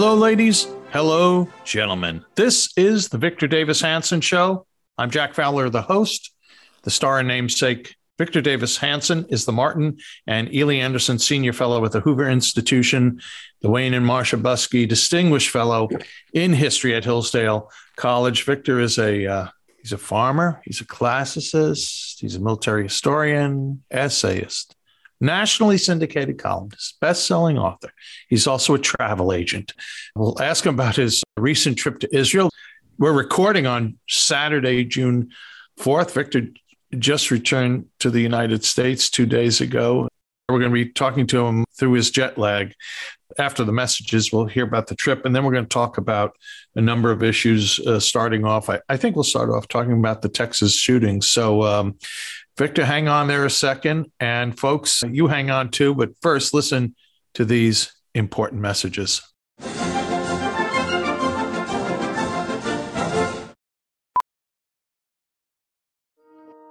Hello, ladies. Hello, gentlemen. This is the Victor Davis Hanson Show. I'm Jack Fowler, the host. The star and namesake Victor Davis Hanson is the Martin and Illie Anderson Senior Fellow at the Hoover Institution, the Wayne and Marcia Buske Distinguished Fellow in History at Hillsdale College. Victor is a uh, he's a farmer, he's a classicist, he's a military historian, essayist, nationally syndicated columnist, best-selling author. He's also a travel agent. We'll ask him about his recent trip to Israel. We're recording on Saturday, June 4th. Victor just returned to the United States two days ago. We're going to be talking to him through his jet lag. After the messages, we'll hear about the trip, and then we're going to talk about a number of issues. Uh, starting off, I, I, think we'll start off talking about the Texas shooting. So, um, Victor, hang on there a second. And folks, you hang on too. But first, listen to these important messages.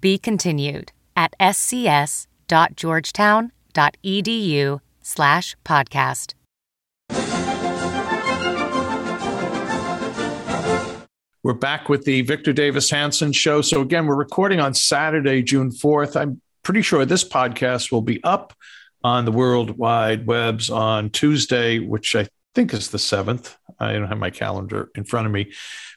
Be continued at scs.georgetown.edu slash podcast. We're back with the Victor Davis Hanson show. So, again, we're recording on Saturday, June 4th. I'm pretty sure this podcast will be up on the World Wide Webs on Tuesday, which I think is the 7th. I don't have my calendar in front of me.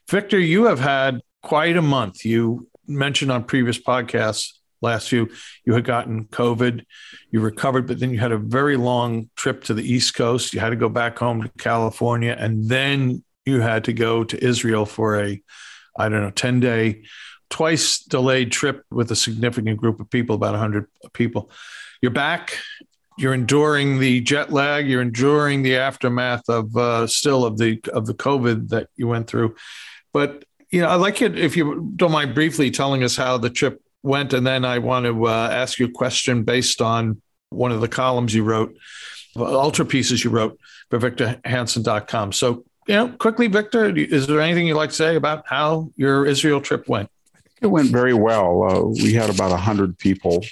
Victor, you have had quite a month. You mentioned on previous podcasts, last few, you had gotten COVID, you recovered, but then you had a very long trip to the East Coast. You had to go back home to California, and then you had to go to Israel for a, I don't know, 10 day, twice delayed trip with a significant group of people, about 100 people. You're back. You're enduring the jet lag. You're enduring the aftermath of uh, still of the of the COVID that you went through. But you know, I'd like it if you don't mind briefly telling us how the trip went, and then I want to uh, ask you a question based on one of the columns you wrote, ultra pieces you wrote for VictorHanson.com. So you know, quickly, Victor, is there anything you'd like to say about how your Israel trip went? It went very well. Uh, we had about 100 people.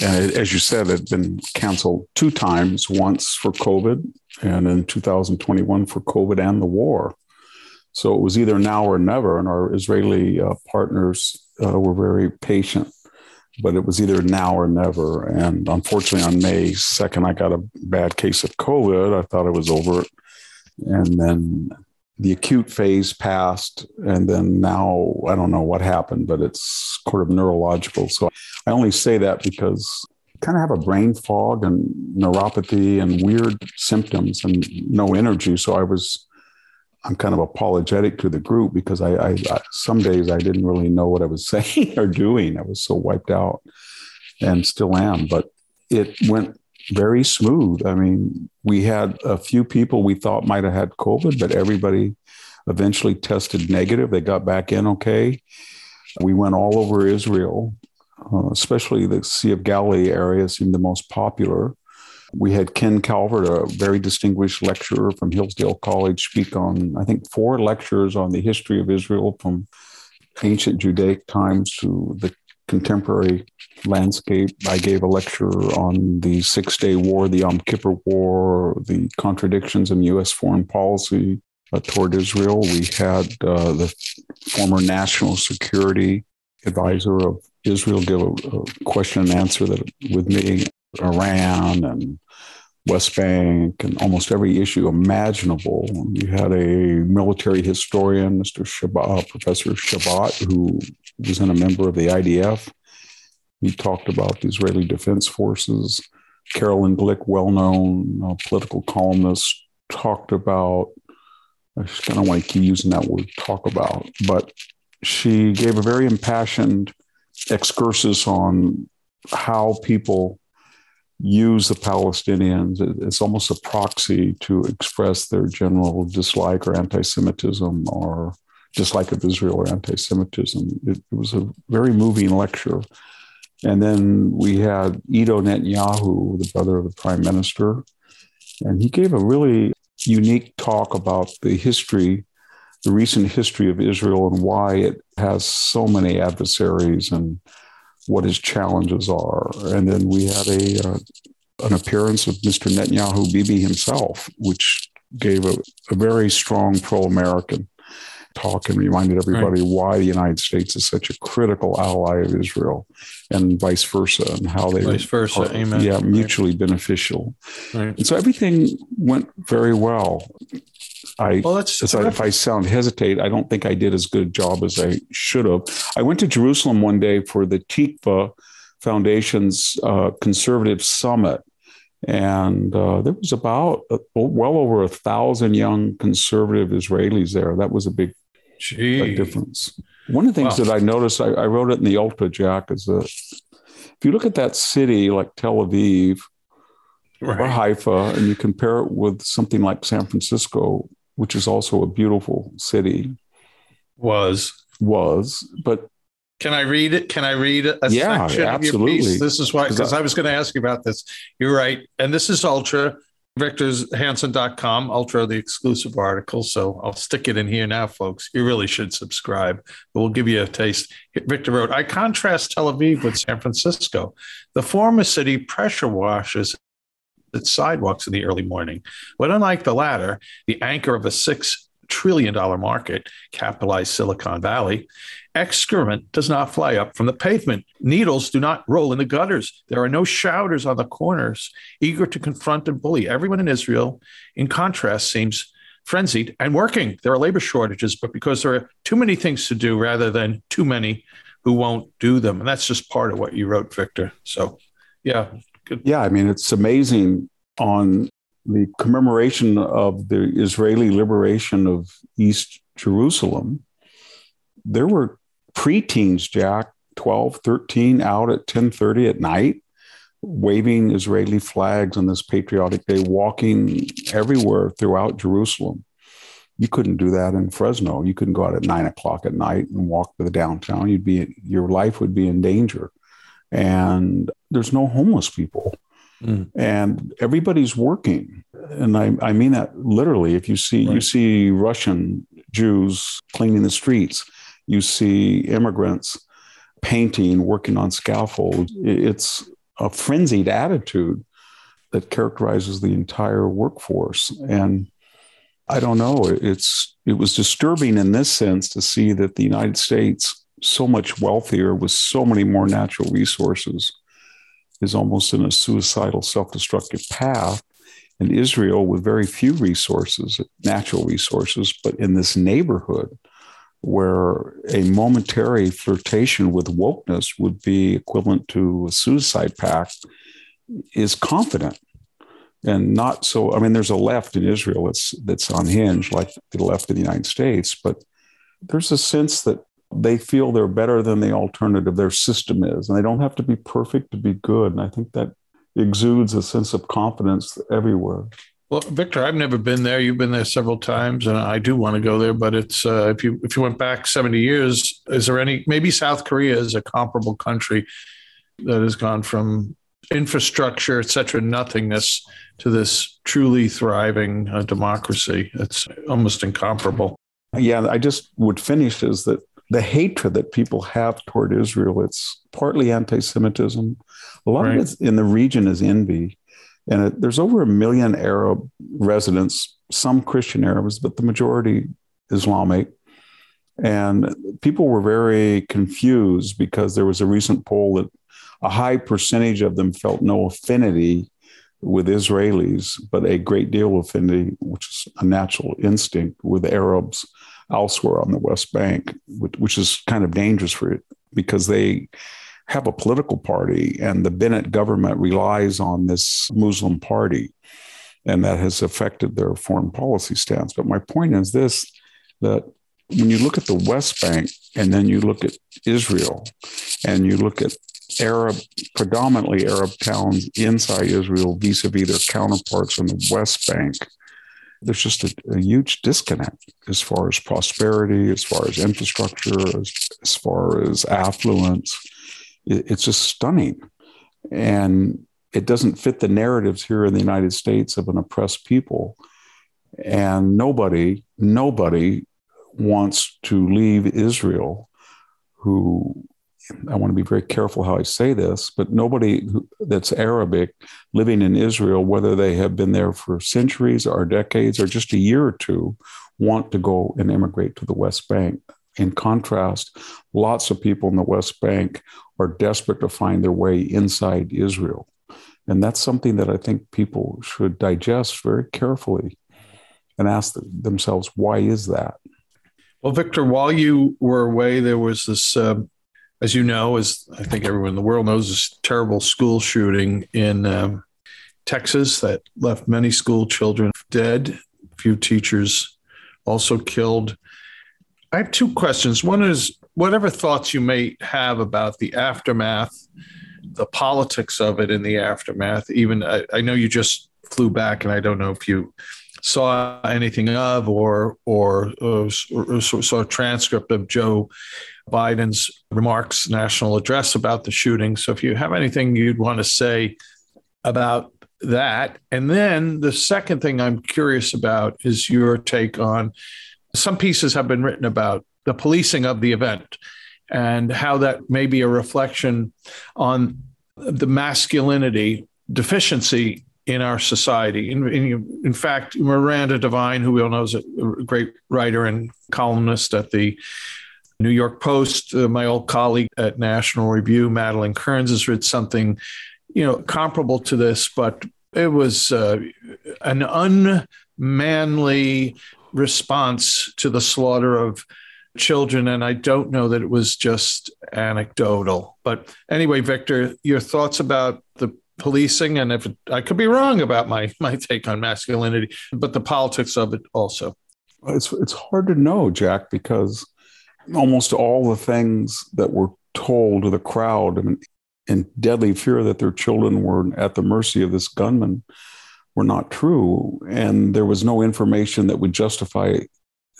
And as you said, it had been canceled two times once for COVID and in 2021 for COVID and the war. So it was either now or never. And our Israeli uh, partners uh, were very patient, but it was either now or never. And unfortunately, on May 2nd, I got a bad case of COVID. I thought I was over and then the acute phase passed and then now i don't know what happened but it's sort of neurological so i only say that because I kind of have a brain fog and neuropathy and weird symptoms and no energy so i was i'm kind of apologetic to the group because i, I, I some days i didn't really know what i was saying or doing i was so wiped out and still am but it went very smooth. I mean, we had a few people we thought might have had COVID, but everybody eventually tested negative. They got back in okay. We went all over Israel, uh, especially the Sea of Galilee area seemed the most popular. We had Ken Calvert, a very distinguished lecturer from Hillsdale College, speak on, I think, four lectures on the history of Israel from ancient Judaic times to the contemporary landscape. I gave a lecture on the Six Day War, the Yom Kippur War, the contradictions in U.S. foreign policy uh, toward Israel. We had uh, the former national security advisor of Israel give a, a question and answer that with me Iran and West Bank and almost every issue imaginable. You had a military historian, Mr. Shabbat, Professor Shabbat, who was in a member of the IDF. He talked about the Israeli Defense Forces. Caroline Glick, well known uh, political columnist, talked about, I just kind of want to keep using that word talk about, but she gave a very impassioned excursus on how people use the Palestinians. It's almost a proxy to express their general dislike or anti Semitism or dislike of Israel or anti Semitism. It, it, was a very moving lecture. And then we had Ido Netanyahu, the brother of the prime minister, and he gave a really unique talk about the history, the recent history of Israel and why it has so many adversaries and what his challenges are. And then we had a uh, an appearance of Mr. Netanyahu Bibi himself, which gave a, a very strong pro-American talk and reminded everybody right. why the United States is such a critical ally of Israel and vice versa and how they vice versa are, amen yeah mutually right. beneficial right. and so everything went very well I, well, that's I, if I sound hesitate, I don't think I did as good a job as I should have. I went to Jerusalem one day for the Tikvah Foundation's uh, conservative summit, and uh, there was about uh, well over a thousand young conservative Israelis there. That was a big, big difference. One of the things wow. that I noticed, I, I, wrote it in the Ultra Jack, is that if you look at that city like Tel Aviv right. or Haifa, and you compare it with something like San Francisco, which is also a beautiful city. Was was, but can I read it? Can I read a yeah, section absolutely. of your piece? This is why, because I, was going to ask you about this. You're right. And this is Ultra, victorshanson.com, Ultra, the exclusive article. So I'll stick it in here now, folks. You really should subscribe, but we'll give you a taste. Victor wrote, I contrast Tel Aviv with San Francisco. The former city pressure washes its sidewalks in the early morning. But unlike the latter, the anchor of a six trillion dollar market, capitalized Silicon Valley, excrement does not fly up from the pavement. Needles do not roll in the gutters. There are no shouters on the corners, eager to confront and bully. Everyone in Israel, in contrast, seems frenzied and working. There are labor shortages, but because there are too many things to do rather than too many who won't do them. And that's just part of what you wrote, Victor. So, yeah, Good. Yeah, I mean, it's amazing on the commemoration of the Israeli liberation of East Jerusalem. There were preteens, Jack, 12, 13, out at 10:30 at night, waving Israeli flags on this patriotic day, walking everywhere throughout Jerusalem. You couldn't do that in Fresno. You couldn't go out at nine o'clock at night and walk to the downtown. You'd be your life would be in danger and there's no homeless people. Mm. And everybody's working, and I, I mean that literally. If you see right. you see Russian Jews cleaning the streets, you see immigrants painting, working on scaffolds. It's a frenzied attitude that characterizes the entire workforce. And I don't know, it's it was disturbing in this sense to see that the United States so much wealthier with so many more natural resources is almost in a suicidal self-destructive path. And israel with very few resources natural resources but in this neighborhood where a momentary flirtation with wokeness would be equivalent to a suicide pact is confident. And not so i mean there's a left in israel that's that's unhinged like the left in the united states but there's a sense that they feel they're better than the alternative their system is and they don't have to be perfect to be good and i think that exudes a sense of confidence everywhere. Well, Victor, I've never been there. You've been there several times, and I do want to go there. But it's uh, if you if you went back seventy years, is there any? Maybe South Korea is a comparable country that has gone from infrastructure, et cetera, nothingness to this truly thriving uh, democracy. It's almost incomparable. Yeah, I just would finish is that the hatred that people have toward Israel, it's partly anti-Semitism. A lot right. of it in the region is envy and it, there's over a million Arab residents, some Christian Arabs, but the majority Islamic. And people were very confused because there was a recent poll that a high percentage of them felt no affinity with Israelis, but a great deal of affinity, which is a natural instinct, with Arabs elsewhere on the West Bank, which, is kind of dangerous for it because they have a political party, and the Bennett government relies on this Muslim party, and that has affected their foreign policy stance. But my point is this that when you look at the West Bank and then you look at Israel and you look at Arab, predominantly Arab towns inside Israel vis a vis their counterparts on the West Bank, there's just a, a, huge disconnect as far as prosperity, as far as infrastructure, as, as far as affluence it's just stunning. And it doesn't fit the narratives here in the United States of an oppressed people. And nobody, nobody wants to leave Israel who I want to be very careful how I say this, but nobody that's Arabic living in Israel, whether they have been there for centuries or decades or just a year or two, want to go and immigrate to the West Bank. In contrast, lots of people in the West Bank are desperate to find their way inside Israel. And that's something that I think people should digest very carefully and ask themselves, why is that? Well, Victor, while you were away, there was this, uh, as you know, as I think everyone in the world knows, this terrible school shooting in um, Texas that left many school children dead, a few teachers also killed. I have two questions. One is whatever thoughts you may have about the aftermath, the politics of it in the aftermath. Even I, I know you just flew back, and I don't know if you saw anything of or or, uh, or, or saw a transcript of Joe Biden's remarks, national address about the shooting. So if you have anything you'd want to say about that, and then the second thing I'm curious about is your take on some pieces have been written about the policing of the event and how that may be a reflection on the masculinity deficiency in our society. In, in, in, fact, Miranda Devine, who we all know is a great writer and columnist at the New York Post, uh, my old colleague at National Review, Madeleine Kearns, has written something, you know, comparable to this, but it was uh, an unmanly response to the slaughter of children. And I don't know that it was just anecdotal. But anyway, Victor, your thoughts about the policing and if it, I could be wrong about my my take on masculinity, but the politics of it also. It's it's hard to know, Jack, because almost all the things that were told to the crowd I mean, in deadly fear that their children were at the mercy of this gunman were not true. And there was no information that would justify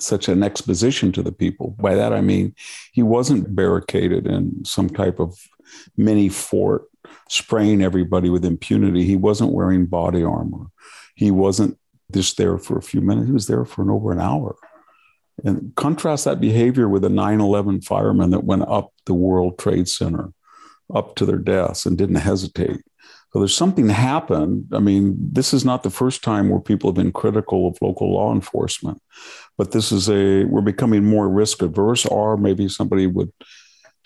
such an exposition to the people. By that, I mean, he wasn't barricaded in some type of mini fort, spraying everybody with impunity. He wasn't wearing body armor. He wasn't just there for a few minutes. He was there for an over an hour. And contrast that behavior with the 9 11 firemen that went up the World Trade Center, up to their deaths and didn't hesitate. So there's something happened. I mean, this is not the first time where people have been critical of local law enforcement, but this is a, we're becoming more risk averse, or maybe somebody would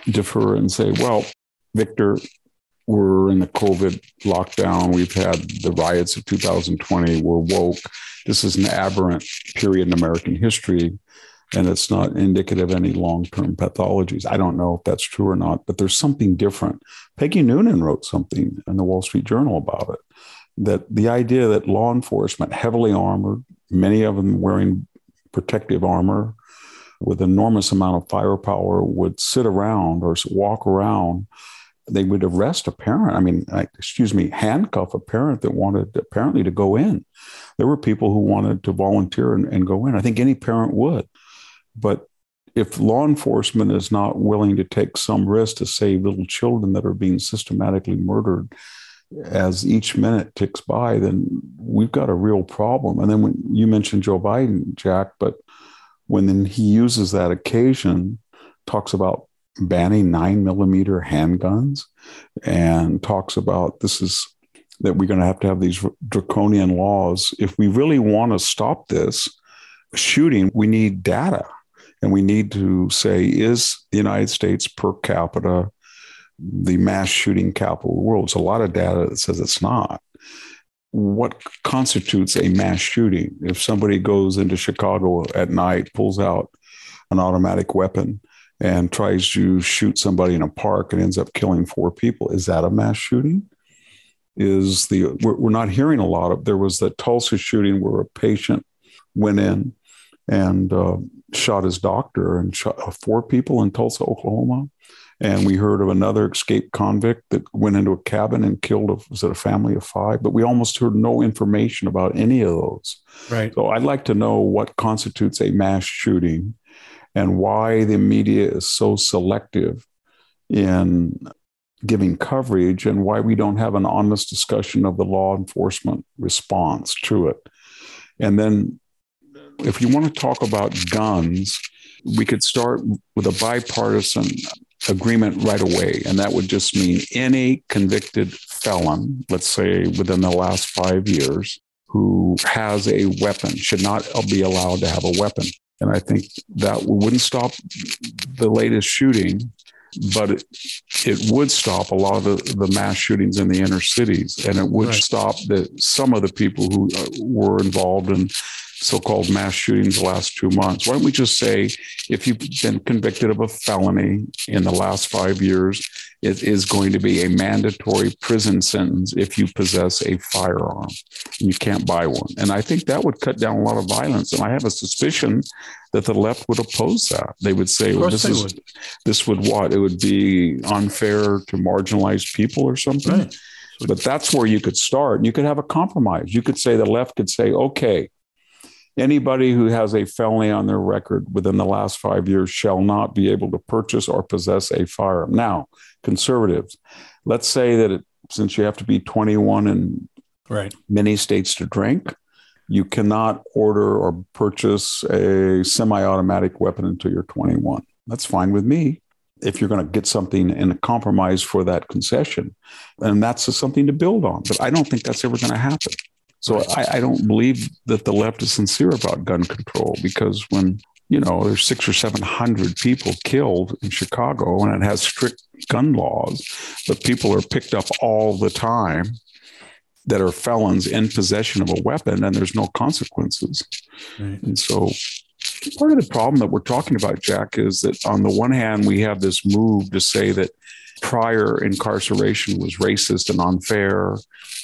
defer and say, well, Victor, we're in the COVID lockdown. We've had the riots of 2020. We're woke. This is an aberrant period in American history and it's not indicative of any long-term pathologies. I don't know if that's true or not, but there's something different. Peggy Noonan wrote something in the Wall Street Journal about it. That the idea that law enforcement, heavily armored, many of them wearing protective armor with enormous amount of firepower, would sit around or walk around they would arrest a parent. I mean, excuse me, handcuff a parent that wanted apparently to go in. There were people who wanted to volunteer and, and go in. I think any parent would. But if law enforcement is not willing to take some risk to save little children that are being systematically murdered as each minute ticks by, then we've got a real problem. And then when you mentioned Joe Biden, Jack, but when then he uses that occasion, talks about banning nine millimeter handguns and talks about this is that we're going to have to have these draconian laws. If we really want to stop this shooting, we need data. And we need to say, is the United States per capita the mass shooting capital of the world? It's a lot of data that says it's not. What constitutes a mass shooting? If somebody goes into Chicago at night, pulls out an automatic weapon, and tries to shoot somebody in a park and ends up killing four people, is that a mass shooting? Is the we're, we're not hearing a lot of. There was the Tulsa shooting where a patient went in and uh, shot his doctor and shot uh, four people in Tulsa, Oklahoma. And we heard of another escaped convict that went into a cabin and killed a, was it a family of five? But we almost heard no information about any of those. Right. So I'd like to know what constitutes a mass shooting and why the media is so selective in giving coverage and why we don't have an honest discussion of the law enforcement response to it. And then if you want to talk about guns, we could start with a bipartisan agreement right away. And that would just mean any convicted felon, let's say within the last five years, who has a weapon should not be allowed to have a weapon. And I think that wouldn't stop the latest shooting, but it, it would stop a lot of the, the mass shootings in the inner cities. And it would right. stop the, some of the people who uh, were involved in so-called mass shootings the last two months. Why don't we just say if you've been convicted of a felony in the last five years, it is going to be a mandatory prison sentence if you possess a firearm. and You can't buy one. And I think that would cut down a lot of violence. And I have a suspicion that the left would oppose that. They would say, well, this is would. this would what? It would be unfair to marginalized people or something. Right. But that's where you could start. You could have a compromise. You could say the left could say, okay, Anybody who has a felony on their record within the last five years shall not be able to purchase or possess a firearm. Now, conservatives, let's say that it, since you have to be 21 in right. many states to drink, you cannot order or purchase a semi automatic weapon until you're 21. That's fine with me if you're going to get something in a compromise for that concession. And that's something to build on. But I don't think that's ever going to happen. So I, I don't believe that the left is sincere about gun control because when you know, there's six or 700 people killed in Chicago and it has strict gun laws, but people are picked up all the time that are felons in possession of a weapon and there's no consequences. Right. And so part of the problem that we're talking about, Jack, is that on the one hand, we have this move to say that prior incarceration was racist and unfair,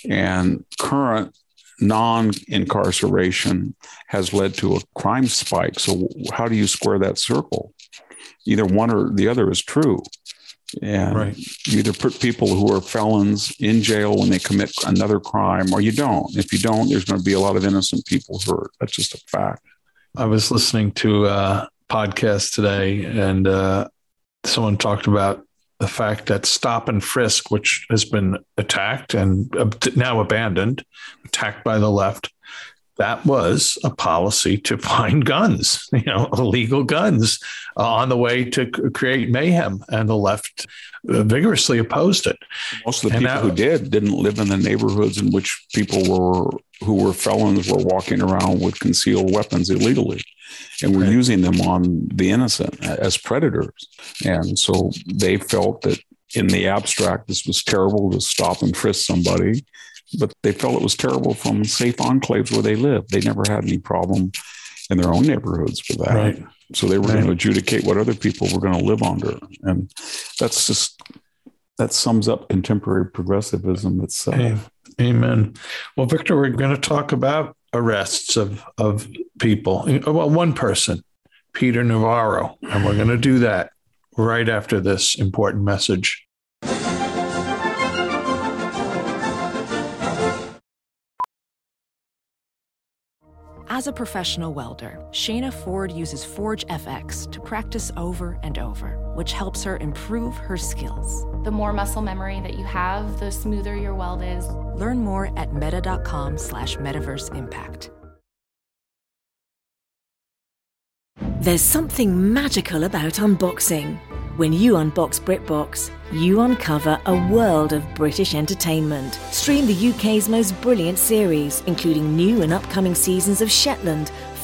and current non incarceration has led to a crime spike. So, how do you square that circle? Either one or the other is true. And right. you either put people who are felons in jail when they commit another crime or you don't. If you don't, there's going to be a lot of innocent people hurt. That's just a fact. I was listening to a podcast today and uh, someone talked about the fact that stop and frisk, which has been attacked and now abandoned, attacked by the left, that was a policy to find guns, you know, illegal guns uh, on the way to create mayhem. And the left uh, vigorously opposed it. Most of the and people who did didn't live in the neighborhoods in which people were who were felons were walking around with concealed weapons illegally and we're using them on the innocent as predators. And so they felt that in the abstract, this was terrible to stop and frisk somebody, but they felt it was terrible from safe enclaves where they lived. They never had any problem in their own neighborhoods with that. Right. So they were right. going to adjudicate what other people were going to live under. And that's just, that sums up contemporary progressivism itself. Amen. Well, Victor, we're going to talk about arrests of of people. Well, one person, Peter Navarro, and we're going to do that right after this important message. As a professional welder, Shayna Ford uses Forge FX to practice over and over which helps her improve her skills. The more muscle memory that you have, the smoother your weld is. Learn more at meta.com slash metaverse impact. There's something magical about unboxing. When you unbox BritBox, you uncover a world of British entertainment. Stream the UK's most brilliant series, including new and upcoming seasons of Shetland,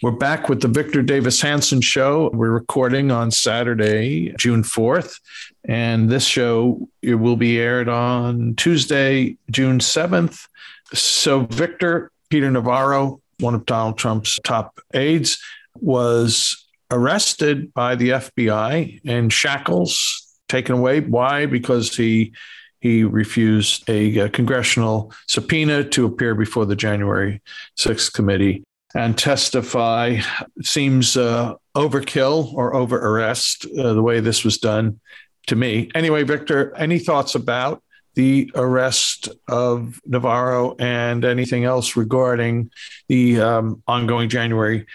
We're back with the Victor Davis Hanson show. We're recording on Saturday, June 4th, and this show it will be aired on Tuesday, June 7th. So Victor Peter Navarro, one of Donald Trump's top aides, was arrested by the FBI in shackles, taken away. Why? Because he he refused a, a, congressional subpoena to appear before the January 6th committee and testify seems uh, overkill or over arrest uh, the way this was done to me. Anyway, Victor, any thoughts about the arrest of Navarro and anything else regarding the um, ongoing January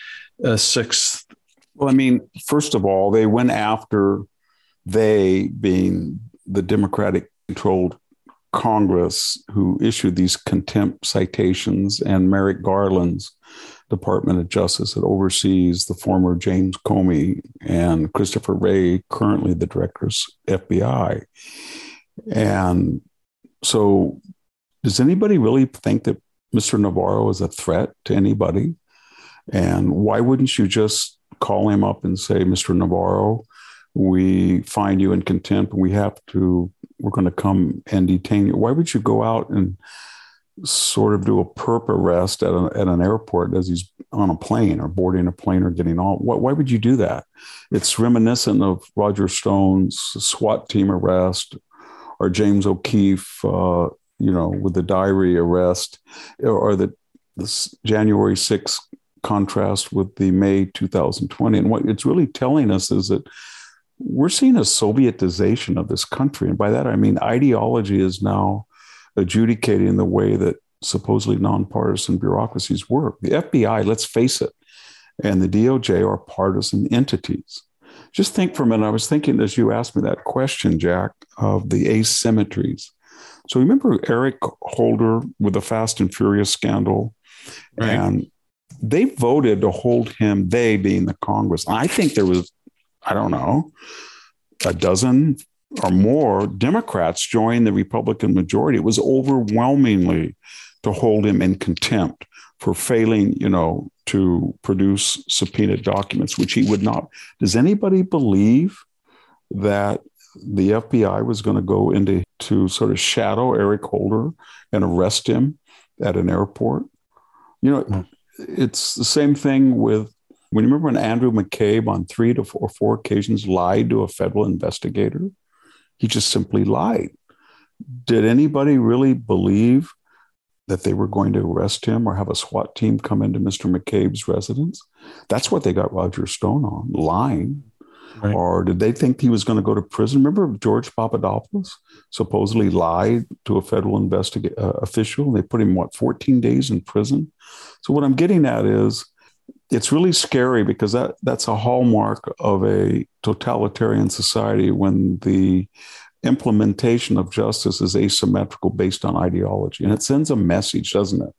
uh, 6th? Well, I mean, first of all, they went after they being the Democratic controlled Congress who issued these contempt citations and Merrick Garland's Department of Justice that oversees the former James Comey and Christopher Wray, currently the director's FBI. And so, does anybody really think that Mr. Navarro is a threat to anybody? And why wouldn't you just call him up and say, Mr. Navarro, we find you in contempt we have to, we're going to come and detain you? Why would you go out and sort of do a perp arrest at, a, at an airport as he's on a plane or boarding a plane or getting on. Why, why would you do that? It's reminiscent of Roger Stone's SWAT team arrest or James O'Keefe, uh, you know, with the diary arrest or the January 6th contrast with the May 2020. And what it's really telling us is that we're seeing a Sovietization of this country. And by that, I mean ideology is now adjudicating the way that supposedly nonpartisan bureaucracies work. The FBI, let's face it, and the DOJ are partisan entities. Just think for a minute. I was thinking as you asked me that question, Jack, of the asymmetries. So remember Eric Holder with the Fast and Furious scandal? Right. And they voted to hold him, they being the Congress. I think there was, I don't know, a dozen, or more Democrats joined the Republican majority. It was overwhelmingly to hold him in contempt for failing, you know, to produce subpoenaed documents, which he would not. Does anybody believe that the FBI was going to go into to sort of shadow Eric Holder and arrest him at an airport? You know, mm. it's the same thing with when you remember when Andrew McCabe on three to four, four occasions lied to a federal investigator he just simply lied. Did anybody really believe that they were going to arrest him or have a SWAT team come into Mr. McCabe's residence? That's what they got Roger Stone on, lying. Right. Or did they think he was going to go to prison? Remember George Papadopoulos supposedly lied to a federal investigator uh, official. They put him what 14 days in prison. So what I'm getting at is it's really scary because that that's a hallmark of a totalitarian society when the implementation of justice is asymmetrical based on ideology. And it sends a message doesn't it?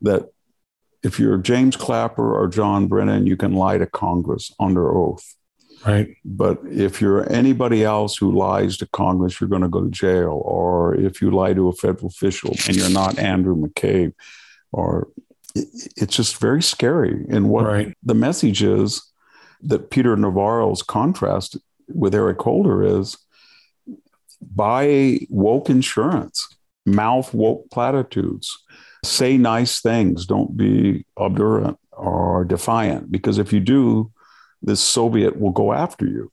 That if you're James Clapper or John Brennan you can lie to Congress under oath. Right. But if you're anybody else who lies to Congress you're going to go to jail. Or if you lie to a federal official and you're not Andrew McCabe or it's just very scary. And what right. the message is that Peter Navarro's contrast with Eric Holder is buy woke insurance, mouth woke platitudes, say nice things, don't be obdurate or defiant, because if you do, this Soviet will go after you.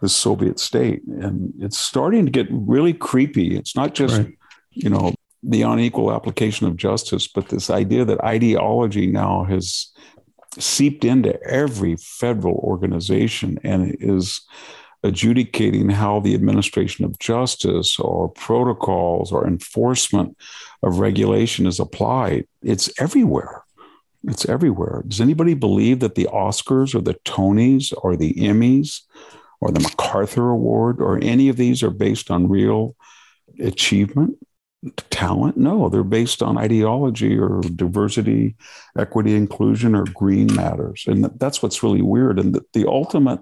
the Soviet state. And it's starting to get really creepy. It's not just, right. you know, the unequal application of justice, but this idea that ideology now has seeped into every federal organization and is adjudicating how the administration of justice or protocols or enforcement of regulation is applied. It's everywhere. It's everywhere. Does anybody believe that the Oscars or the Tonys or the Emmys or the MacArthur Award or any of these are based on real achievement? Talent? No, they're based on ideology or diversity, equity, inclusion, or green matters. And that's what's really weird. And the, the ultimate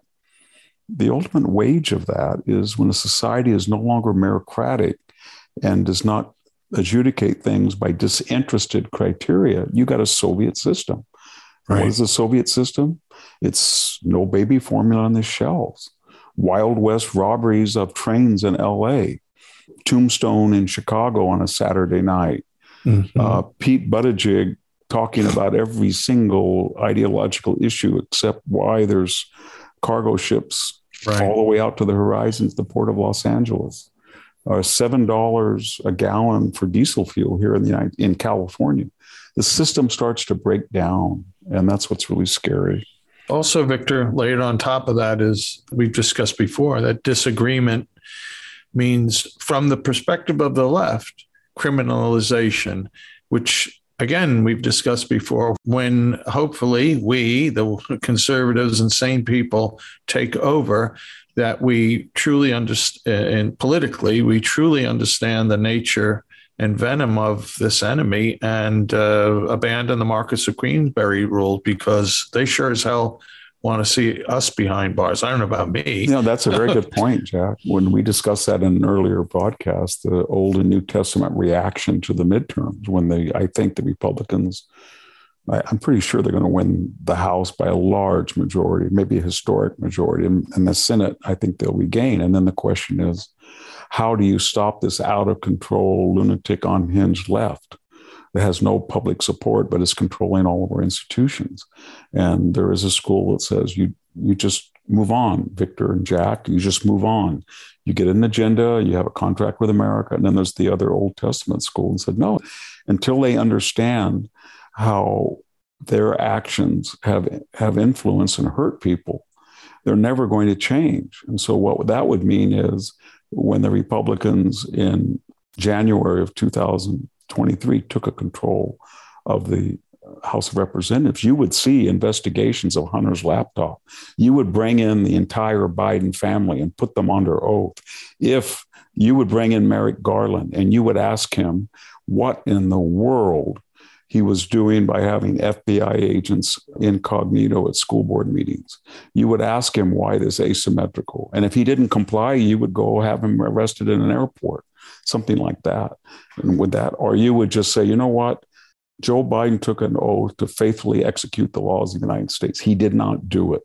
the ultimate wage of that is when a society is no longer meritocratic and does not adjudicate things by disinterested criteria, you got a Soviet system. Right. What is the Soviet system? It's no baby formula on the shelves, Wild West robberies of trains in LA, Tombstone in Chicago on a Saturday night. Mm-hmm. Uh, Pete Buttigieg talking about every single ideological issue except why there's cargo ships right. all the way out to the horizon horizons, the port of Los Angeles. Uh, Seven dollars a gallon for diesel fuel here in the United, in California. The system starts to break down, and that's what's really scary. Also, Victor, layered on top of that is we've discussed before that disagreement means, from the perspective of the left, criminalization, which again, we've discussed before, when hopefully we, the conservatives and sane people, take over, that we truly understand, and politically, we truly understand the nature and venom of this enemy and uh, abandon the Marquess of Queensberry rule because they sure as hell want to see us behind bars. I don't know about me. No, that's a very good point, Jack. When we discussed that in an earlier broadcast, the Old and New Testament reaction to the midterms, when they, I think the Republicans, I, am pretty sure they're going to win the House by a large majority, maybe a historic majority. And, and the Senate, I think they'll regain. And then the question is, how do you stop this out of control, lunatic, unhinged left? That has no public support but is controlling all of our institutions. And there is a school that says you you just move on, Victor and Jack. You just move on. You get an agenda. You have a contract with America. And then there's the other Old Testament school and said no, until they understand how their actions have have influence and hurt people they're never going to change. And so, what that would mean is when the Republicans in January of 2000, 23 took a control of the uh, House of Representatives, you would see investigations of Hunter's laptop. You would bring in the entire Biden family and put them under oath. If you would bring in Merrick Garland and you would ask him what in the world he was doing by having FBI agents incognito at school board meetings. You would ask him why this asymmetrical. And if he didn't comply, you would go have him arrested in an airport something like that. And with that, or you would just say, you know what? Joe Biden took an oath to faithfully execute the laws of the United States. He did not do it.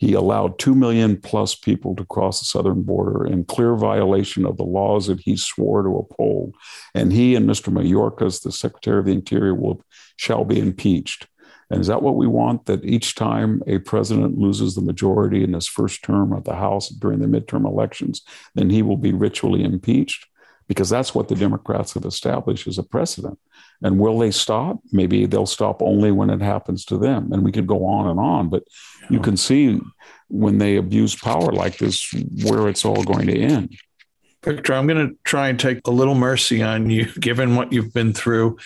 He allowed 2 million plus people to cross the southern border in clear violation of the laws that he swore to uphold. And he and Mr. Mayorkas, the Secretary of the Interior, will, shall be impeached. And is that what we want? That each time a president loses the majority in his first term of the House during the midterm elections, then he will be ritually impeached? Because that's what the Democrats have established as a precedent. And will they stop? Maybe they'll stop only when it happens to them. And we could go on and on, but you can see when they abuse power like this where it's all going to end. Victor, I'm going to try and take a little mercy on you, given what you've been through.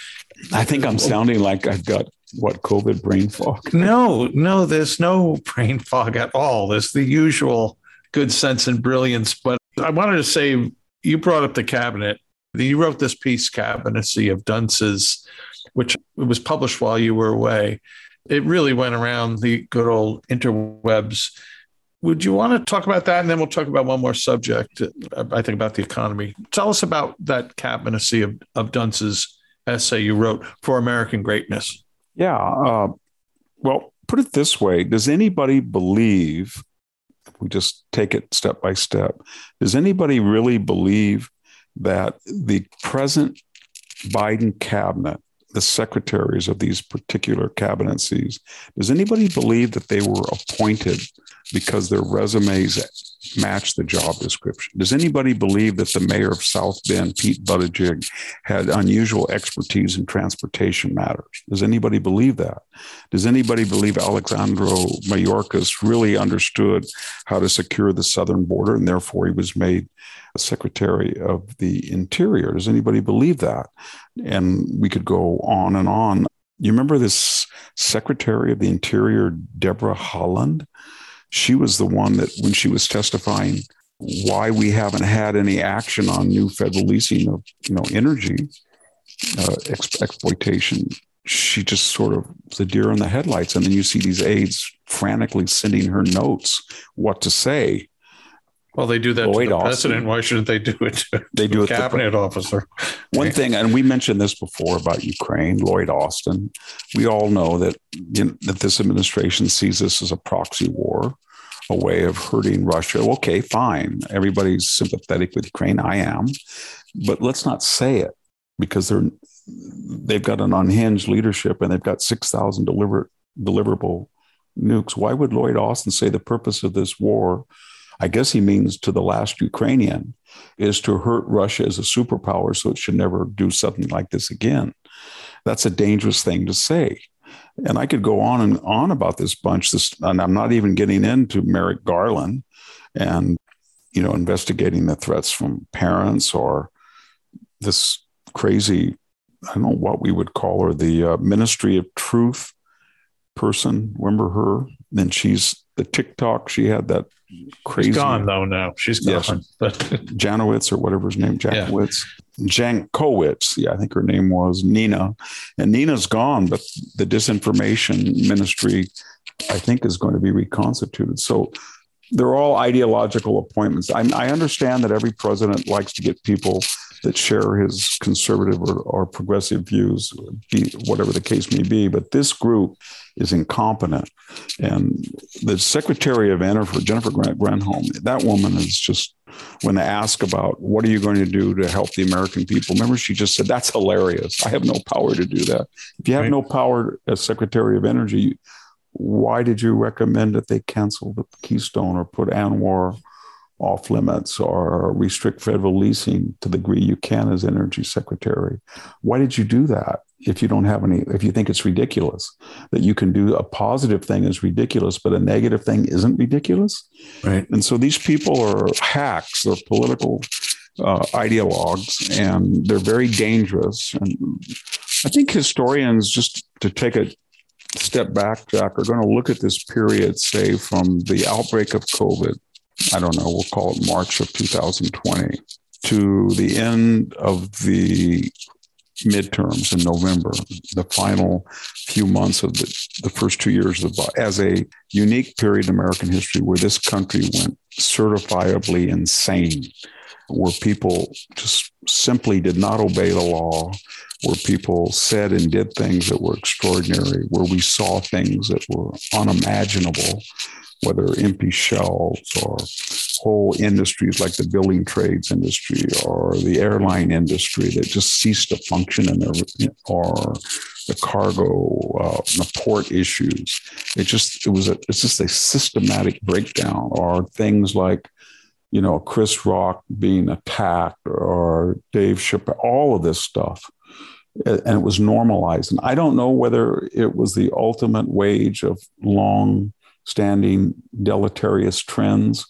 I think I'm sounding like I've got what COVID brain fog. No, no, there's no brain fog at all. There's the usual good sense and brilliance. But I wanted to say you brought up the cabinet. You wrote this piece, Cabinetcy of Dunces, which was published while you were away. It really went around the good old interwebs. Would you want to talk about that? And then we'll talk about one more subject, I think, about the economy. Tell us about that Cabinetcy of, of Dunce's essay you wrote for American Greatness. Yeah. Uh, well, put it this way Does anybody believe we just take it step by step. Does anybody really believe that the present Biden cabinet, the secretaries of these particular cabinetcies, does anybody believe that they were appointed because their resumes match the job description. Does anybody believe that the mayor of South Bend, Pete Buttigieg, had unusual expertise in transportation matters? Does anybody believe that? Does anybody believe Alexandro Mayorkas really understood how to secure the southern border and therefore he was made a Secretary of the Interior? Does anybody believe that? And we could go on and on. You remember this Secretary of the Interior, Deborah Haaland? She was the one that when she was testifying why we haven't had any action on new federal leasing of you know energy uh, ex- exploitation she just sort of the deer in the headlights and then you see these aides frantically sending her notes what to say well, they do that Lloyd to the Austin. president. Why shouldn't they do it to they do it cabinet the, officer? One thing, and we mentioned this before about Ukraine, Lloyd Austin. We all know that you know, that this administration sees this as a proxy war a way of hurting Russia. Okay, fine. Everybody's sympathetic with Ukraine. I am. But let's not say it because they're they've got an unhinged leadership and they've got 6,000 deliver, deliverable nukes. Why would Lloyd Austin say the purpose of this war, I guess he means to the last Ukrainian, is to hurt Russia as a superpower so it should never do something like this again? That's a dangerous thing to say. And I could go on and on about this bunch. This, and I'm not even getting into Merrick Garland and you know investigating the threats from parents or this crazy I don't know what we would call her the uh, Ministry of Truth person. Remember her? And she's the TikTok. She had that crazy. She's gone though. Now she's gone. Yes, Janowitz or whatever his name, Janowitz. Jankowicz, yeah, I think her name was Nina, and Nina's gone, but the disinformation ministry, I think, is going to be reconstituted. So they're all ideological appointments. I, I understand that every president likes to get people that share his conservative or, or progressive views, be, whatever the case may be. But this group is incompetent. And the Secretary of Energy, Jennifer Granholm, that woman is just, when they ask about what are you going to do to help the American people, remember she just said, that's hilarious. I have no power to do that. If you have right. no power as Secretary of Energy, why did you recommend that they cancel the Keystone or put ANWR off limits or restrict federal leasing to the degree you can as energy secretary. Why did you do that if you don't have any, if you think it's ridiculous? That you can do a positive thing is ridiculous, but a negative thing isn't ridiculous? Right. And so these people are hacks, they're political uh, ideologues, and they're very dangerous. And I think historians, just to take a step back, Jack, are going to look at this period, say, from the outbreak of COVID I don't know, we'll call it March of 2020 to the end of the midterms in November, the final few months of the, the first two years of the, as a unique period in American history where this country went certifiably insane, where people just simply did not obey the law, where people said and did things that were extraordinary, where we saw things that were unimaginable, whether empty shelves or whole industries like the building trades industry or the airline industry that just ceased to function in their or the cargo uh, the port issues. It just it was a it's just a systematic breakdown. Or things like you know chris rock being attacked or dave chappelle all of this stuff. And it was normalized. And i don't know whether it was the ultimate wage of long standing deleterious trends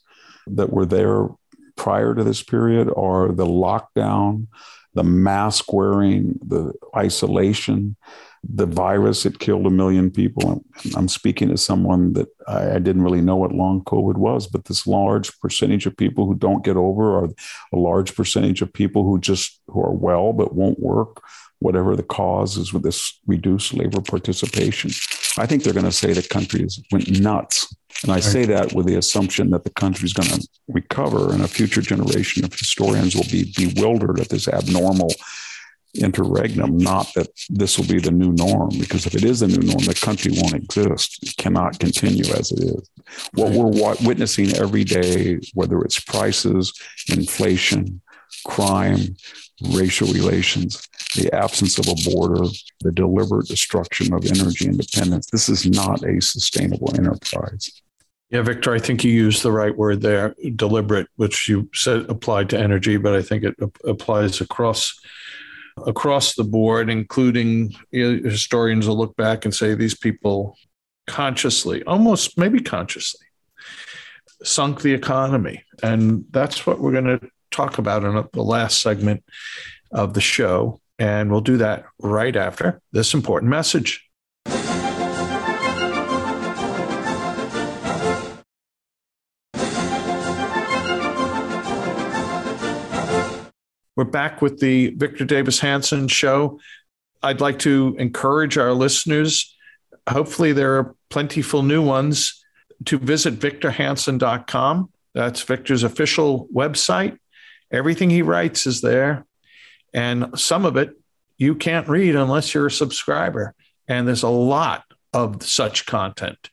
that were there prior to this period are the lockdown, the mask wearing, the isolation, the virus that killed a million people. I'm speaking to someone that I, didn't really know what long COVID was, but this large percentage of people who don't get over, or a large percentage of people who just who are well but won't work, whatever the cause is with this reduced labor participation. I think they're going to say the country is, went nuts. And I say that with the assumption that the country is going to recover and a future generation of historians will be bewildered at this abnormal interregnum, not that this will be the new norm, because if it is the new norm, the country won't exist. It cannot continue as it is. What we're witnessing every day, whether it's prices, inflation, crime, racial relations, the absence of a border, the deliberate destruction of energy independence. This is not a sustainable enterprise. Yeah, Victor, I think you used the right word there, deliberate, which you said applied to energy, but I think it applies across across the board, including historians will look back and say these people consciously, almost maybe consciously, sunk the economy. And that's what we're going to talk about in the last segment of the show. And we'll do that right after this important message. We're back with the Victor Davis Hanson show. I'd like to encourage our listeners, hopefully, there are plentiful new ones, to visit victorhanson.com. That's Victor's official website. Everything he writes is there. And some of it you can't read unless you're a subscriber. And there's a lot of such content.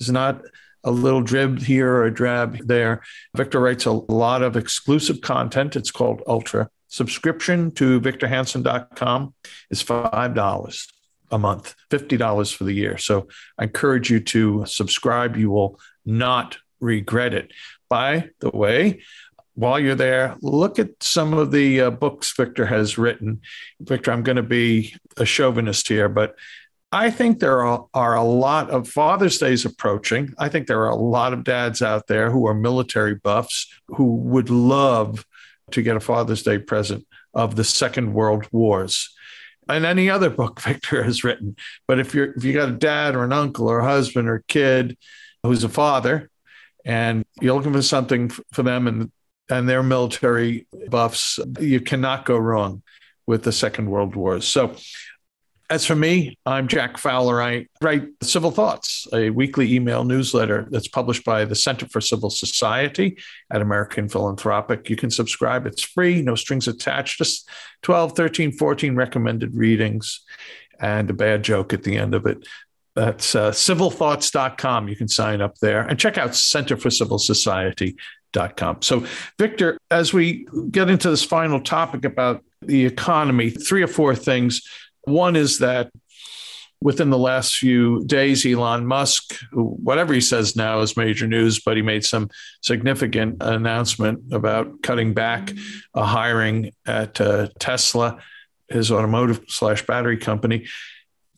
It's not a little drib here or a drab there. Victor writes a lot of exclusive content. It's called Ultra subscription to victorhanson.com is $5 a month, $50 for the year. So I encourage you to subscribe. You will not regret it. By the way, while you're there, look at some of the uh, books Victor has written. Victor, I'm going to be a chauvinist here, but I think there are, are a lot of Father's Days approaching. I think there are a lot of dads out there who are military buffs who would love to get a Father's Day present of the Second World Wars and any other book Victor has written. But if you're if you got a dad or an uncle or a husband or a kid who's a father, and you're looking for something for them and and their military buffs, you cannot go wrong with the Second World Wars. So as for me, I'm Jack Fowler. I write Civil Thoughts, a weekly email newsletter that's published by the Center for Civil Society at American Philanthropic. You can subscribe, it's free, no strings attached, just 12, 13, 14 recommended readings and a bad joke at the end of it. That's uh, civilthoughts.com. You can sign up there and check out Center for Civil Society.com. So, Victor, as we get into this final topic about the economy, three or four things one is that within the last few days, Elon Musk, who, whatever he says now is major news, but he made some significant announcement about cutting back a hiring at uh, Tesla, his automotive slash battery company.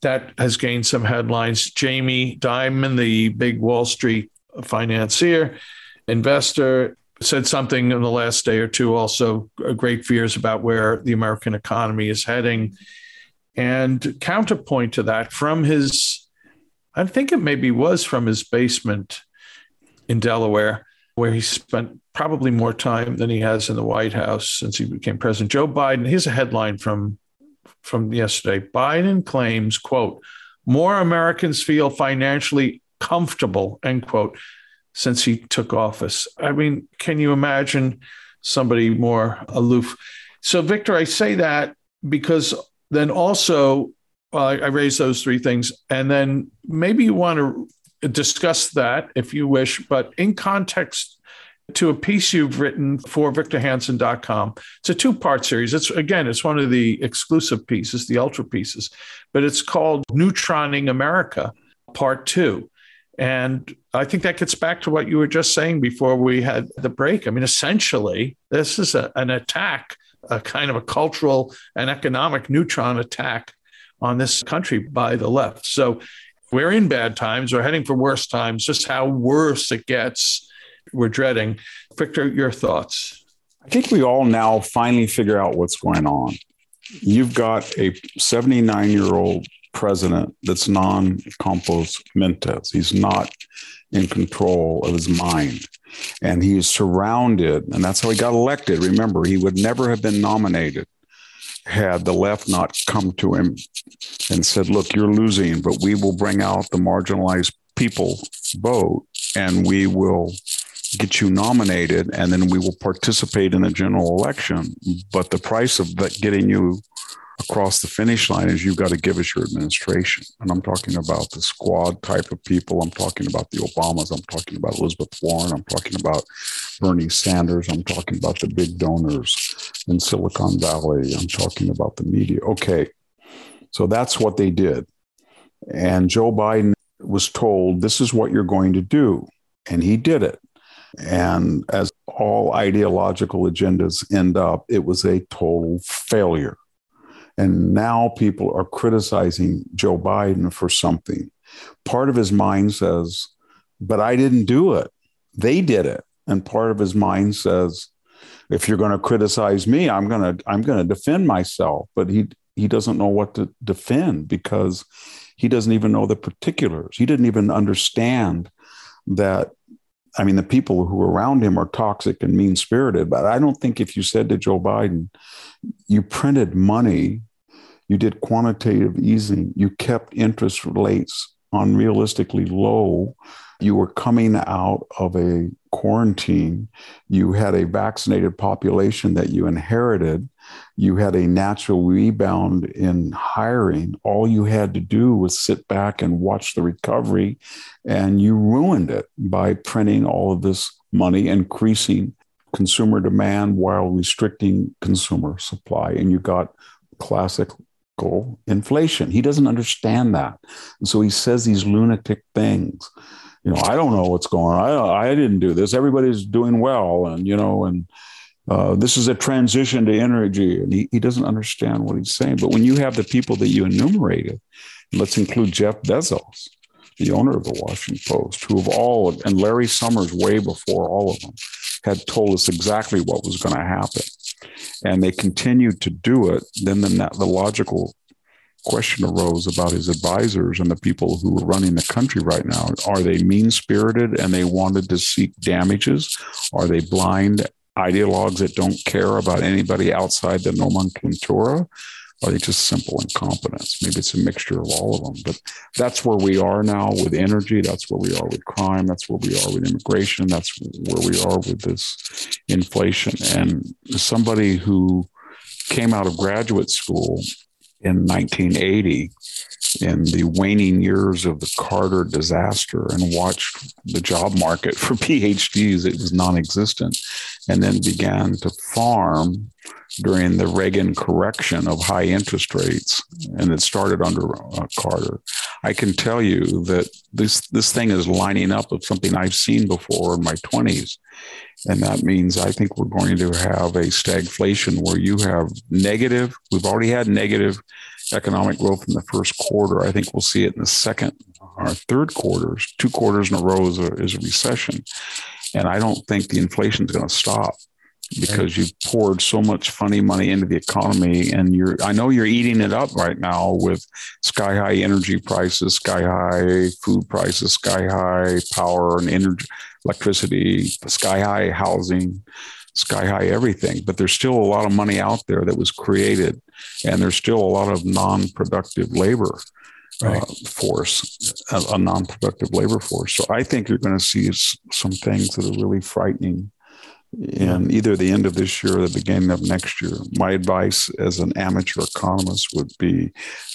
That has gained some headlines. Jamie Dimon, the big Wall Street financier, investor, said something in the last day or two also uh, great fears about where the American economy is heading and counterpoint to that from his, I think it maybe was from his basement in Delaware, where he spent probably more time than he has in the White House since he became president. Joe Biden, here's a headline from from yesterday. Biden claims, quote, more Americans feel financially comfortable, end quote, since he took office. I mean, can you imagine somebody more aloof? So, Victor, I say that because then also well, I, raised those three things, and then maybe you want to discuss that if you wish, but in context to a piece you've written for victorhanson.com. It's a two-part series. It's again, it's one of the exclusive pieces, the ultra pieces, but it's called Neutroning America, Part Two. And I think that gets back to what you were just saying before we had the break. I mean, essentially, this is a, an attack a kind of a cultural and economic neutron attack on this country by the left. So we're in bad times, we're heading for worse times, just how worse it gets, we're dreading. Victor, your thoughts? I think we all now finally figure out what's going on. You've got a 79 year old president that's non compos mentis. He's not in control of his mind and he is surrounded, and that's how he got elected. Remember, he would never have been nominated had the left not come to him and said, Look, you're losing, but we will bring out the marginalized people vote and we will get you nominated and then we will participate in a general election. But the price of getting you across the finish line is you've got to give us your administration. And I'm talking about the squad type of people. I'm talking about the Obamas. I'm talking about Elizabeth Warren. I'm talking about Bernie Sanders. I'm talking about the big donors in Silicon Valley. I'm talking about the media. Okay. So that's what they did. And Joe Biden was told, this is what you're going to do. and he did it. And as all ideological agendas end up, it was a total failure. And now people are criticizing Joe Biden for something. Part of his mind says, but I didn't do it. They did it. And part of his mind says, if you're going to criticize me, I'm going to I'm going to defend myself. But he he doesn't know what to defend because he doesn't even know the particulars. He didn't even understand that I mean, the people who are around him are toxic and mean spirited. But I don't think if you said to Joe Biden, you printed money, you did quantitative easing, you kept interest rates unrealistically low, you were coming out of a quarantine, you had a vaccinated population that you inherited, you had a natural rebound in hiring. All you had to do was sit back and watch the recovery, and you ruined it by printing all of this money, increasing consumer demand while restricting consumer supply. And you got classical inflation. He doesn't understand that. And so he says these lunatic things you know, I don't know what's going on. I, I didn't do this. Everybody's doing well. And, you know, and uh, this is a transition to energy. And he, he doesn't understand what he's saying. But when you have the people that you enumerated, let's include Jeff Bezos, the owner of the Washington Post, who of all, and Larry Summers, way before all of them, had told us exactly what was going to happen. And they continued to do it. Then the, the logical question arose about his advisors and the people who were running the country right now. Are they mean spirited and they wanted to seek damages? Are they blind ideologues that don't care about anybody outside the nomenclatura? Are they just simple incompetence? Maybe it's a mixture of all of them. But that's where we are now with energy. That's where we are with crime. That's where we are with immigration. That's where we are with this inflation. And somebody who came out of graduate school in 1980 in the waning years of the Carter disaster and watched the job market for PhDs. It was non existent. And then began to farm during the Reagan correction of high interest rates. And it started under uh, Carter. I can tell you that this, this thing is lining up with something I've seen before in my 20s. And that means I think we're going to have a stagflation where you have negative, we've already had negative economic growth in the first quarter. I think we'll see it in the second or third quarters. Two quarters in a row is a, is a recession. And I don't think the inflation is going to stop because you poured so much funny money into the economy and you're i know you're eating it up right now with sky high energy prices sky high food prices sky high power and energy electricity, sky high housing, sky high everything. But there's still a lot of money out there that was created, and there's still a lot of non productive labor. Uh, right. Uh, force, a, a non productive labor force. So I think you're going to see some things that are really frightening in either the end of this year or the beginning of next year. My advice as an amateur economist would be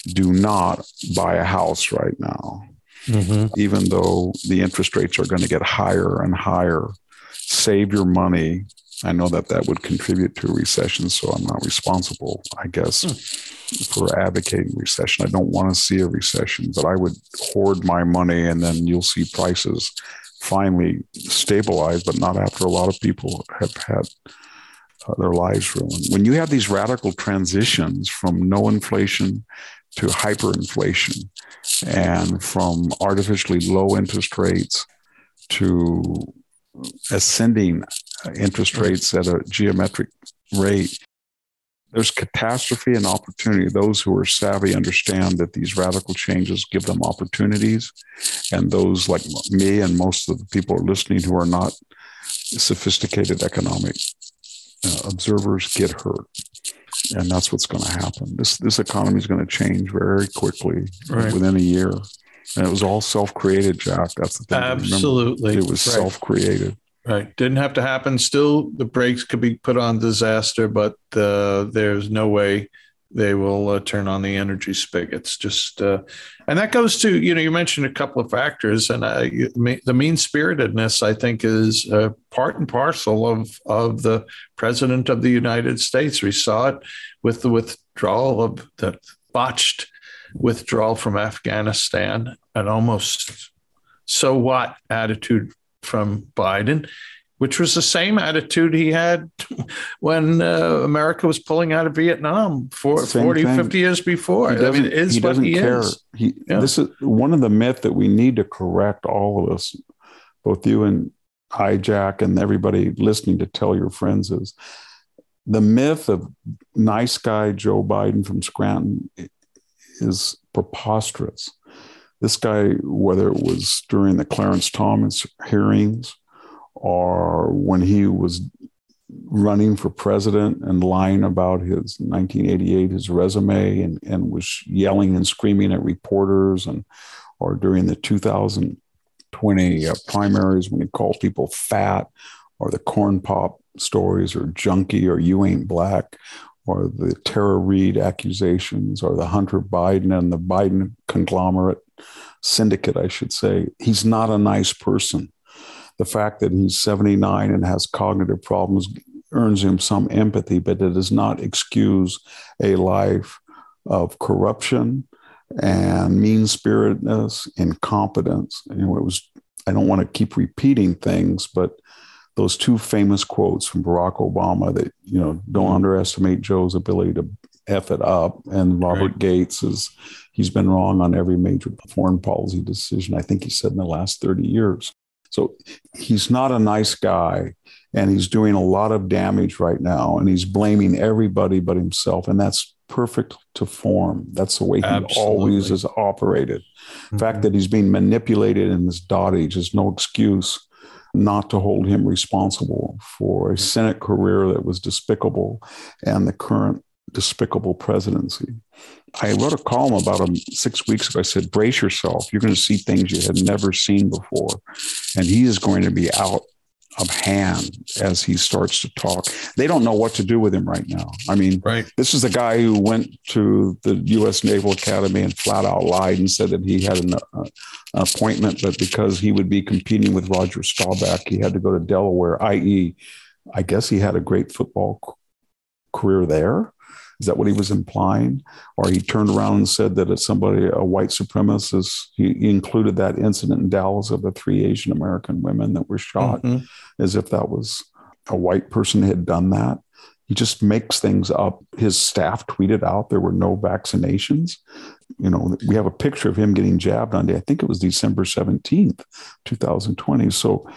do not buy a house right now mm-hmm. even though the interest rates are going to get higher and higher. Save your money. I know that that would contribute to a recession, so I'm not responsible, I guess, mm. for advocating recession. I don't want to see a recession, but I would hoard my money and then you'll see prices finally stabilized, but not after a lot of people have had uh, their lives ruined. When you have these radical transitions from no inflation to hyperinflation and from artificially low interest rates to ascending interest rates at a geometric rate. There's catastrophe and opportunity. Those who are savvy understand that these radical changes give them opportunities. And those like me and most of the people are listening who are not sophisticated economic uh, observers get hurt and that's what's going to happen. This this economy is going to change very quickly right. within a year, and it was all self created. Jack, that's the thing. Absolutely, it was right. self created. Right, didn't have to happen. Still, the brakes could be put on disaster, but uh, there's no way they will uh, turn on the energy spigots. Just uh, and that goes to you know you mentioned a couple of factors, and the mean spiritedness I think is part and parcel of of the president of the United States. We saw it with the withdrawal of the botched withdrawal from Afghanistan, an almost so what attitude from Biden, which was the same attitude he had when uh, America was pulling out of Vietnam for 40, thing. 50 years before. I mean, it's he doesn't he care. Is. He, yeah. This is one of the myth that we need to correct all of us, both you and I, Jack, and everybody listening to tell your friends is the myth of nice guy Joe Biden from Scranton is preposterous. This guy, whether it was during the Clarence Thomas hearings or when he was running for president and lying about his 1988 his resume and, and was yelling and screaming at reporters and or during the 2020 uh, primaries when he called people fat or the corn pop stories or junkie or you ain't black or the Tara Reid accusations or the Hunter Biden and the Biden conglomerate syndicate, I should say. He's not a nice person. The fact that he's 79 and has cognitive problems earns him some empathy, but it does not excuse a life of corruption and mean spiritedness, incompetence. You know, it was, I don't want to keep repeating things, but those two famous quotes from Barack Obama that, you know, don't mm-hmm. underestimate Joe's ability to F it up. And Robert right. Gates is, he's been wrong on every major foreign policy decision, I think he said in the last 30 years. So he's not a nice guy and he's doing a lot of damage right now and he's blaming everybody but himself. And that's perfect to form. That's the way he Absolutely. always has operated. Mm-hmm. The fact that he's being manipulated in this dotage is no excuse not to hold him responsible for a Senate career that was despicable and the current despicable presidency. I wrote a column about him six weeks ago. I said, brace yourself. You're going to see things you had never seen before. And he is going to be out of hand as he starts to talk. They don't know what to do with him right now. I mean, right. this is the guy who went to the U.S. Naval Academy and flat out lied and said that he had an, uh, an appointment, but because he would be competing with Roger Staubach, he had to go to Delaware, i.e., I guess he had a great football career there. Is that what he was implying? Or he turned around and said that it's somebody, a white supremacist, he included that incident in Dallas of the three Asian American women that were shot mm-hmm. as if that was a white person had done that. He just makes things up. His staff tweeted out there were no vaccinations. You know, we have a picture of him getting jabbed on day, I think it was December 17th, 2020. So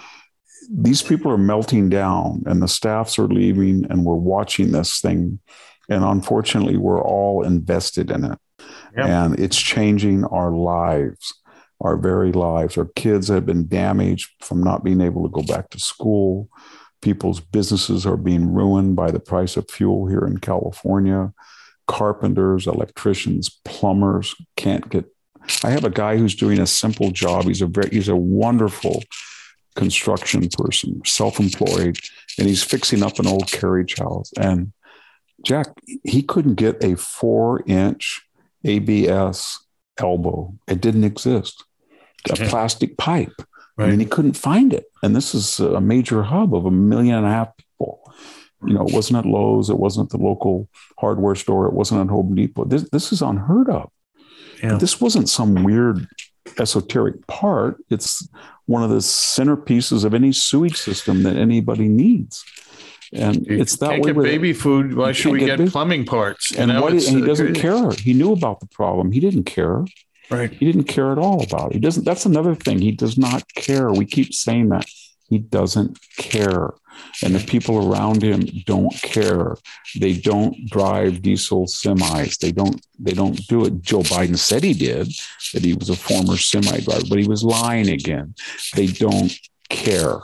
these people are melting down and the staffs are leaving and we're watching this thing and unfortunately, we're all invested in it. Yep. And it's changing our lives, our very lives. Our kids have been damaged from not being able to go back to school. People's businesses are being ruined by the price of fuel here in California. Carpenters, electricians, plumbers can't get. I have a guy who's doing a simple job. He's a very, he's a wonderful construction person, self-employed, and he's fixing up an old carriage house. And Jack, he couldn't get a four inch ABS elbow. It didn't exist. A plastic pipe. Right. I mean, he couldn't find it. And this is a major hub of a million and a half people. You know, it hmm. wasn't at Lowe's, it wasn't at the local hardware store, it wasn't at Home Depot. This, this is unheard of. Yeah. This wasn't some weird esoteric part. It's one of the centerpieces of any sewage system that anybody needs. And you it's that way. Get baby food. Why should we get, get plumbing parts? And, what, and he doesn't care. He knew about the problem. He didn't care. Right. He didn't care at all about it. He doesn't. That's another thing. He does not care. We keep saying that. He doesn't care. And the people around him don't care. They don't drive diesel semis. They don't, they don't do it. Joe Biden said he did, that he was a former semi driver, but he was lying again. They don't care.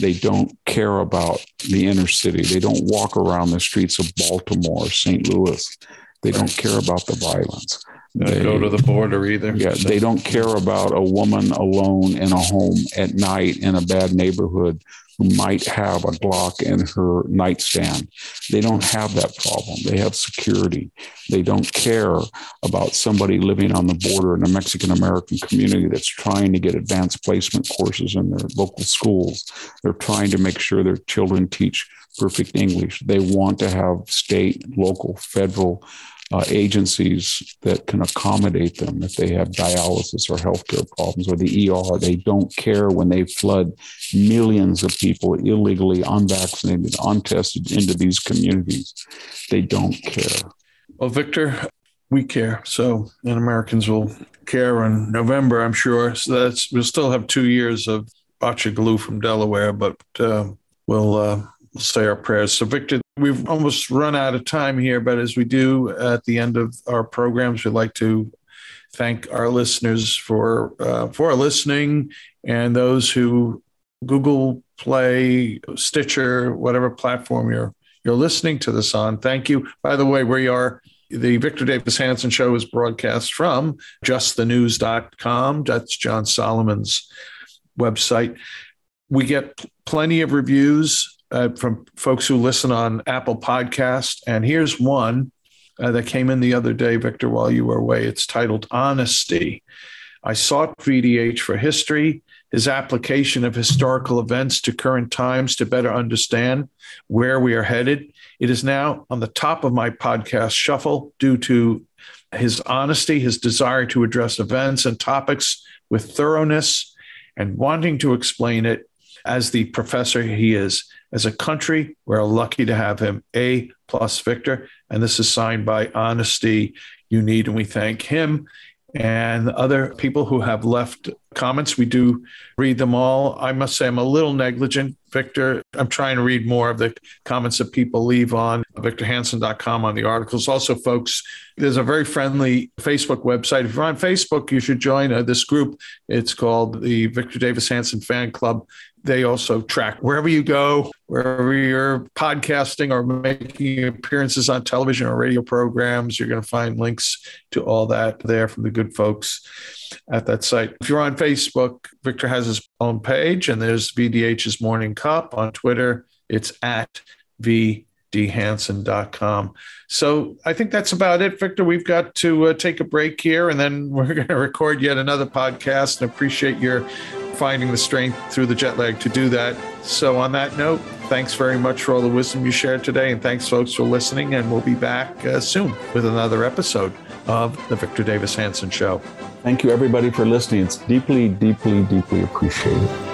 They don't care about the inner city. They don't walk around the streets of Baltimore, St. Louis. They don't care about the violence. They go to the border either. Yeah, they don't care about a woman alone in a home at night in a bad neighborhood who might have a Glock in her nightstand. They don't have that problem. They have security. They don't care about somebody living on the border in a Mexican American community that's trying to get advanced placement courses in their local schools. They're trying to make sure their children teach perfect English. They want to have state, local, federal uh, agencies that can accommodate them if they have dialysis or healthcare problems or the ER. They don't care when they flood millions of people illegally, unvaccinated, untested into these communities. They don't care. Well, Victor, we care. So, and Americans will care in November, I'm sure. So that's we'll still have two years of Bacha glue from Delaware, but uh, we'll, uh, say our prayers. So, Victor, we've almost run out of time here, but as we do at the end of our programs, we'd like to thank our listeners for uh, for listening and those who Google Play, Stitcher, whatever platform you're you're listening to this on. Thank you. By the way, we are the Victor Davis Hanson show is broadcast from justthenews.com. That's John Solomon's website. We get plenty of reviews uh, from folks who listen on Apple Podcast. And here's one uh, that came in the other day, Victor, while you were away. It's titled Honesty. I sought VDH for history, his application of historical events to current times to better understand where we are headed. It is now on the top of my podcast shuffle due to his honesty, his desire to address events and topics with thoroughness, and wanting to explain it as the professor he is. As a country, we're lucky to have him. A plus Victor. And this is signed by Honesty You Need. And we thank him and other people who have left comments. We do read them all. I must say, I'm a little negligent, Victor. I'm trying to read more of the comments that people leave on victorhanson.com on the articles. Also, folks, there's a very friendly Facebook website. If you're on Facebook, you should join uh, this group. It's called the Victor Davis Hanson Fan Club they also track wherever you go, wherever you're podcasting or making appearances on television or radio programs. You're going to find links to all that there from the good folks at that site. If you're on Facebook, Victor has his own page, and there's VDH's Morning Cup on Twitter. It's at vdhanson.com. So I think that's about it, Victor. We've got to uh, take a break here, and then we're going to record yet another podcast. And appreciate your finding the strength through the jet lag to do that. So, on that note, thanks very much for all the wisdom you shared today. And thanks, folks, for listening. And we'll be back uh, soon with another episode of The Victor Davis Hanson Show. Thank you, everybody, for listening. It's deeply, deeply, deeply appreciated.